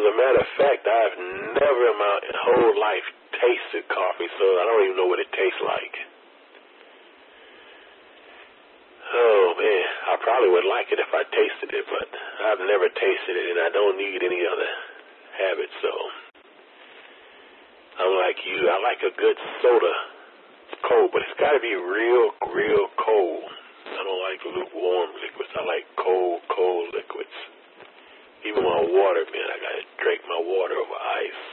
as a matter of fact, I've never in my whole life tasted coffee, so I don't even know what it tastes like. Oh man, I probably would like it if I tasted it, but I've never tasted it, and I don't need any other habit. So I'm like you. I like a good soda. It's cold, but it's got to be real, real cold. I don't like lukewarm liquids. I like cold, cold liquids. Even my water, man, I gotta drink my water over ice.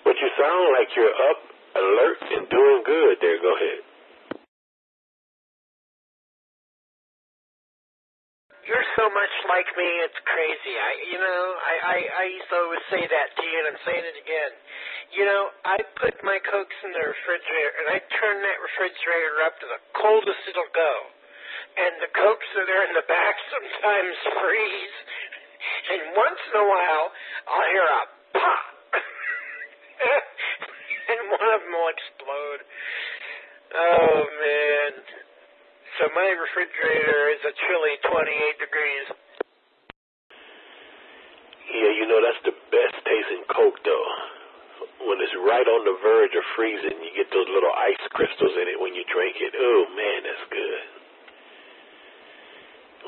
But you sound like you're up, alert, and doing good there. Go ahead. You're so much like me, it's crazy. I, you know, I, I, I used to always say that to you, and I'm saying it again. You know, I put my cokes in the refrigerator, and I turn that refrigerator up to the coldest it'll go. And the cokes that are in the back sometimes freeze, and once in a while, I'll hear a pop, one of them will explode. Oh man. So my refrigerator is a chilly 28 degrees. Yeah, you know that's the best tasting Coke though. When it's right on the verge of freezing, you get those little ice crystals in it when you drink it. Oh man, that's good.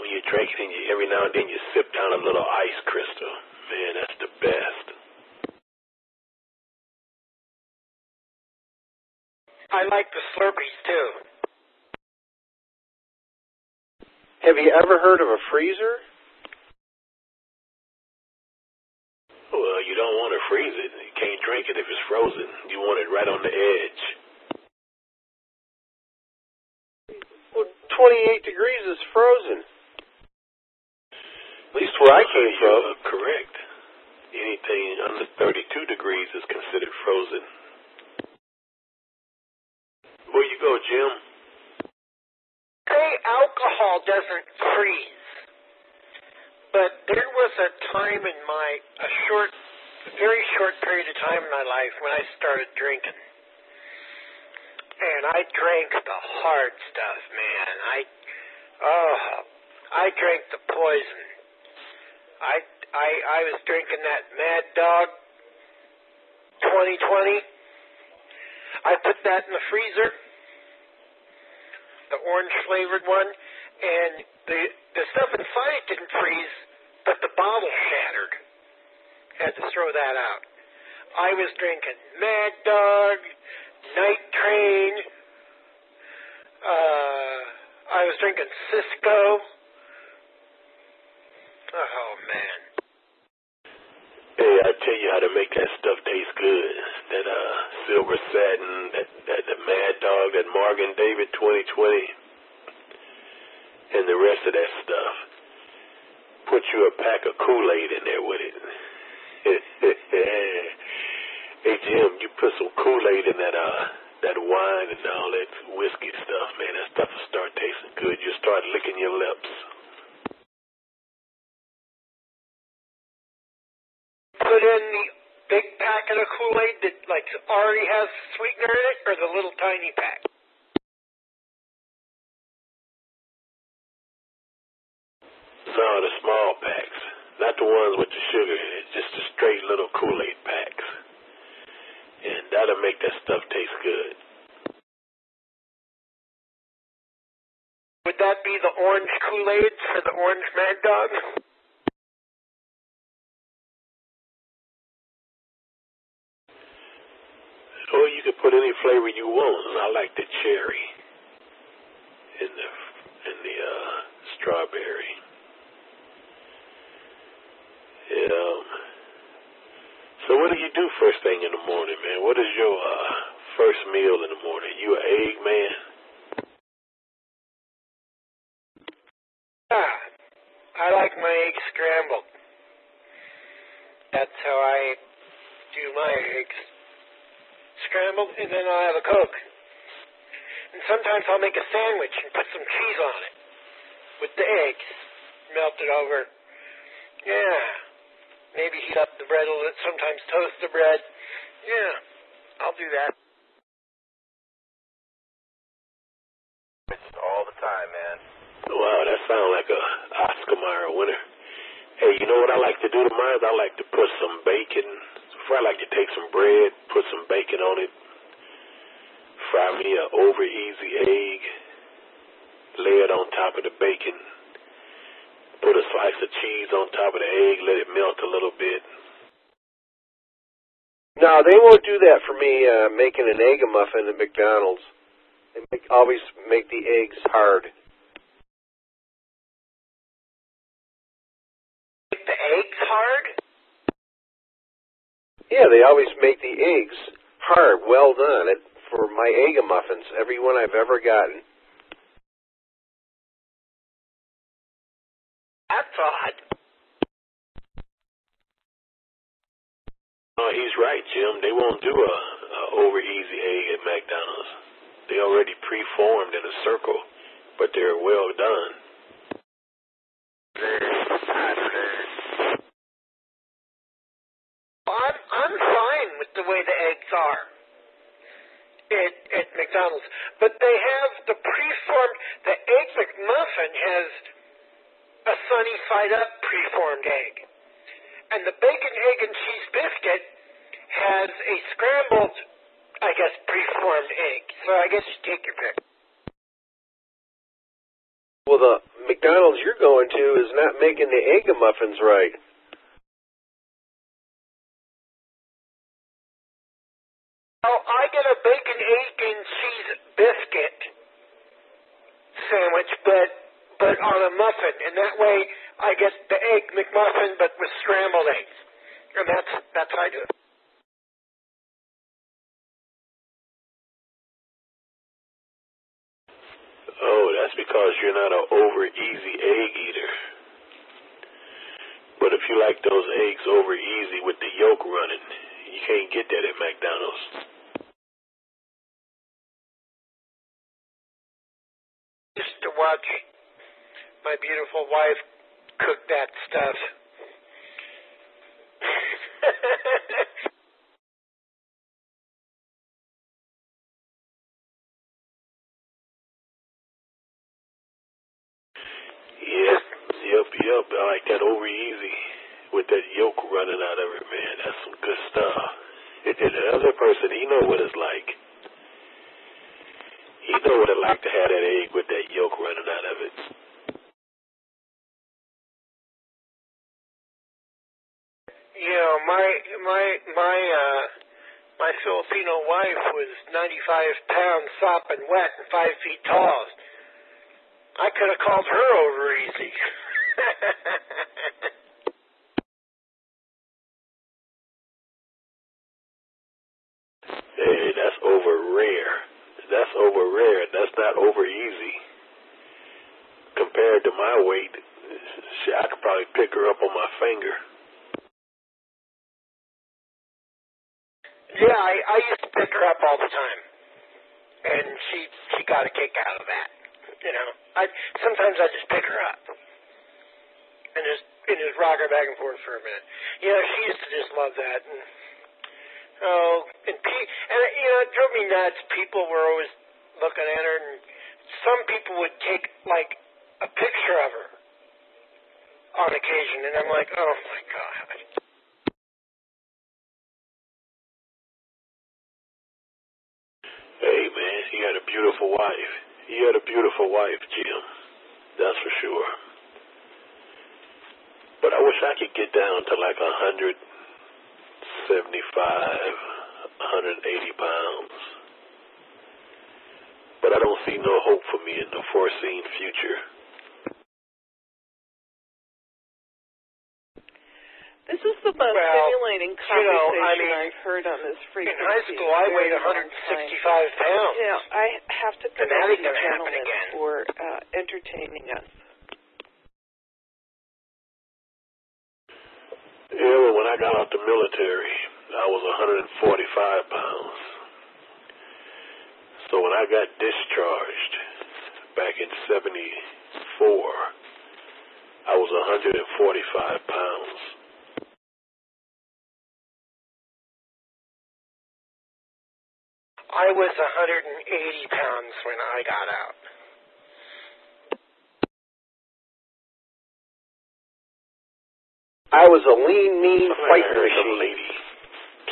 When you drink it, and you, every now and then you sip down a little ice crystal. Man, that's the best. I like the Slurpees too. Have you ever heard of a freezer? Well, you don't want to freeze it. You can't drink it if it's frozen. You want it right on the edge. Well, 28 degrees is frozen. At least where I came from. correct. Anything under 32 degrees is considered frozen. Where you go, Jim? Say alcohol doesn't freeze. But there was a time in my, a short, very short period of time in my life when I started drinking. And I drank the hard stuff, man. I, oh, I drank the poison. I, I, I was drinking that Mad Dog 2020. I put that in the freezer the orange flavored one, and the the stuff inside didn't freeze, but the bottle shattered. Had to throw that out. I was drinking Mad Dog, Night Train. Uh, I was drinking Cisco. Oh I tell you how to make that stuff taste good. That uh silver satin, that that the Mad Dog, that Morgan David 2020, and the rest of that stuff. Put you a pack of Kool-Aid in there with it. hey Jim, you put some Kool-Aid in that uh that wine and all that whiskey stuff, man. That stuff will start tasting good. You start licking your lips. In the big packet of Kool-Aid that like already has sweetener in it, or the little tiny pack. No, the small packs. Not the ones with the sugar in it, just the straight little Kool-Aid packs. And that'll make that stuff taste good. Would that be the orange Kool-Aid for the orange Mad Dog? You could put any flavor you want. I like the cherry and the and the uh, strawberry. Yeah. So what do you do first thing in the morning, man? What is your uh, first meal in the morning? You an egg man? Ah, I like my eggs scrambled. That's how I do my eggs. Scrambled, and then I'll have a Coke. And sometimes I'll make a sandwich and put some cheese on it with the eggs melted over. Yeah. Maybe heat up the bread a little bit, sometimes toast the bread. Yeah, I'll do that. all the time, man. Wow, that sounds like a Oscar Mayer winner. Hey, you You know what I like to do to mine? I like to put some bacon. I like to take some bread, put some bacon on it, fry me a over easy egg, lay it on top of the bacon, put a slice of cheese on top of the egg, let it melt a little bit. No, they won't do that for me uh, making an egg muffin at McDonald's. They make, always make the eggs hard. Make the eggs hard? Yeah, they always make the eggs hard, well done. It, for my egg muffins, every one I've ever gotten. That's odd. No, he's right, Jim. They won't do a, a over easy egg at McDonald's. They already preformed in a circle, but they're well done. I'm I'm fine with the way the eggs are at, at McDonald's, but they have the preformed. The egg McMuffin has a sunny side up preformed egg, and the bacon, egg, and cheese biscuit has a scrambled, I guess, preformed egg. So I guess you take your pick. Well, the McDonald's you're going to is not making the egg muffins right. I get a bacon, egg, and cheese biscuit sandwich, but but on a muffin, and that way I get the egg McMuffin, but with scrambled eggs, and that's that's how I do it. Oh, that's because you're not an over easy egg eater. But if you like those eggs over easy with the yolk running, you can't get that at McDonald's. Watch my beautiful wife cook that stuff. Yep, yep, yep. I like that over easy with that yolk running out of it, man. That's some good stuff. And the other person, he know what it's like. He know what it like to have that egg with that yolk running out of it. you know, my my my uh my Filipino wife was 95 pounds, sopping wet, and five feet tall. I could have called her over easy. Over rare. That's not over easy. Compared to my weight, I could probably pick her up on my finger. yeah, I, I used to pick her up all the time, and she she got a kick out of that. You know, I sometimes I just pick her up and just and just rock her back and forth for a minute. You know, she used to just love that. And oh, and pe- and you know, it drove me nuts. People were always looking at her, and some people would take like a picture of her on occasion, and I'm like, oh my god. Hey, man, he had a beautiful wife. He had a beautiful wife, Jim. That's for sure. But I wish I could get down to like a hundred seventy-five, hundred eighty pounds. But I don't see no hope for me in the foreseen future. This is the most Well, stimulating you know, conversation I mean, I've heard on this frequency. In high school, I weighed very long time. 165 pounds. You know, I have to And commend that ain't you gentlemen again. for uh, entertaining us. Yeah, well, when I got out the military, I was 145 pounds. So when I got discharged back in 74, I was 145 pounds. I was 180 pounds when I got out. I was a lean, mean I fight machine. lady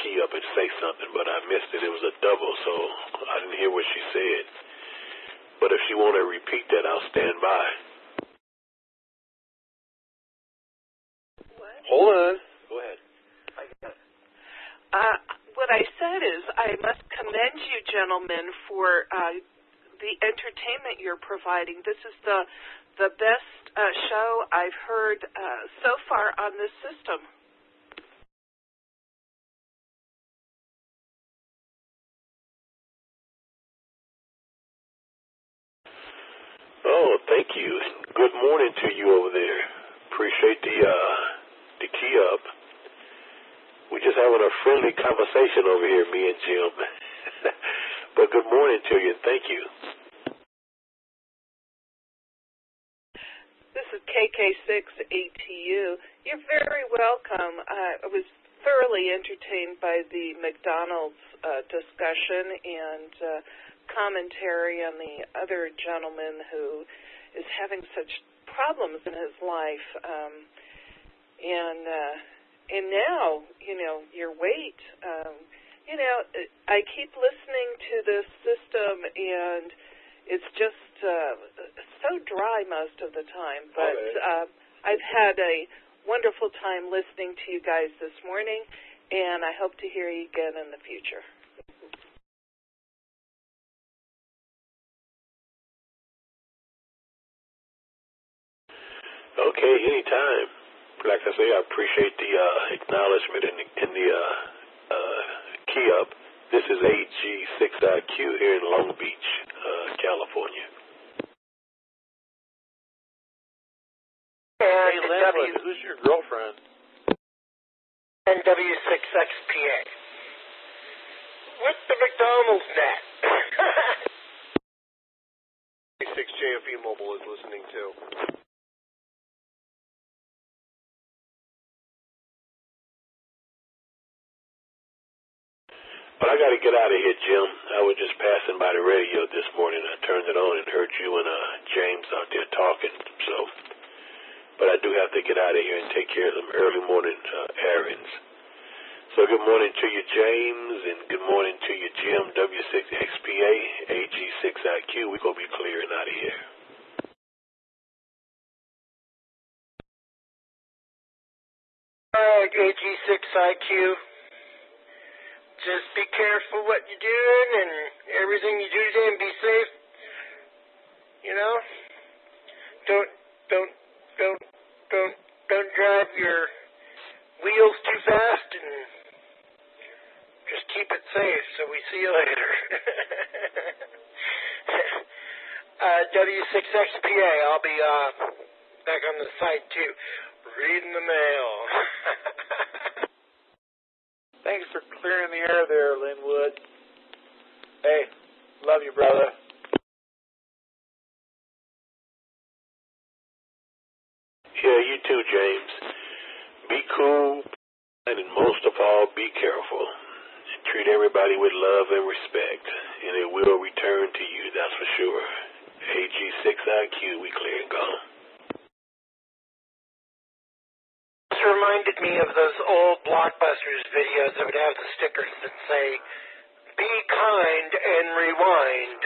key up and say something, but I missed it. It was a double, so I didn't hear what she said. But if she want to repeat that, I'll stand by. What? Hold on. Go ahead. Uh, what I said is, I must commend you, gentlemen, for uh, the entertainment you're providing. This is the the best uh, show I've heard uh, so far on this system. Thank you. Good morning to you over there. Appreciate the uh the key up. We're just having a friendly conversation over here, me and Jim. but good morning to you thank you. This is KK6ATU. You're very welcome. Uh, I was thoroughly entertained by the McDonald's uh, discussion and uh, commentary on the other gentleman who is having such problems in his life. Um, and uh, and now, you know, your weight. Um, you know, I keep listening to this system and it's just uh, so dry most of the time. But Okay. uh, I've had a wonderful time listening to you guys this morning, and I hope to hear you again in the future. Okay, anytime. Like I say, I appreciate the uh, acknowledgement in the, in the uh, uh, key up. This is AG6IQ here in Long Beach, uh, California. Hey, And W who's your girlfriend? and W6XPA. With the McDonald's net. Six JFE Mobile is listening too. But I got to get out of here, Jim. I was just passing by the radio this morning. I turned it on and heard you and uh, James out there talking. So, but I do have to get out of here and take care of some early morning uh, errands. So, good morning to you, James, and good morning to you, Jim. W6XPA, AG6IQ. We're gonna be clearing out of here. Alright, AG6IQ. Just be careful what you're doing and everything you do today and be safe. You know? Don't don't don't don't don't drive your wheels too fast and just keep it safe so we see you later. uh W6XPA, I'll be uh back on the site too. Reading the mail. Thanks for clearing the air there, Linwood. Hey, love you, brother. Yeah, you too, James. Be cool, and most of all, be careful. Treat everybody with love and respect, and it will return to you, that's for sure. AG6IQ, we clear and gone. Reminded me of those old Blockbusters videos that would have the stickers that say, Be kind and rewind.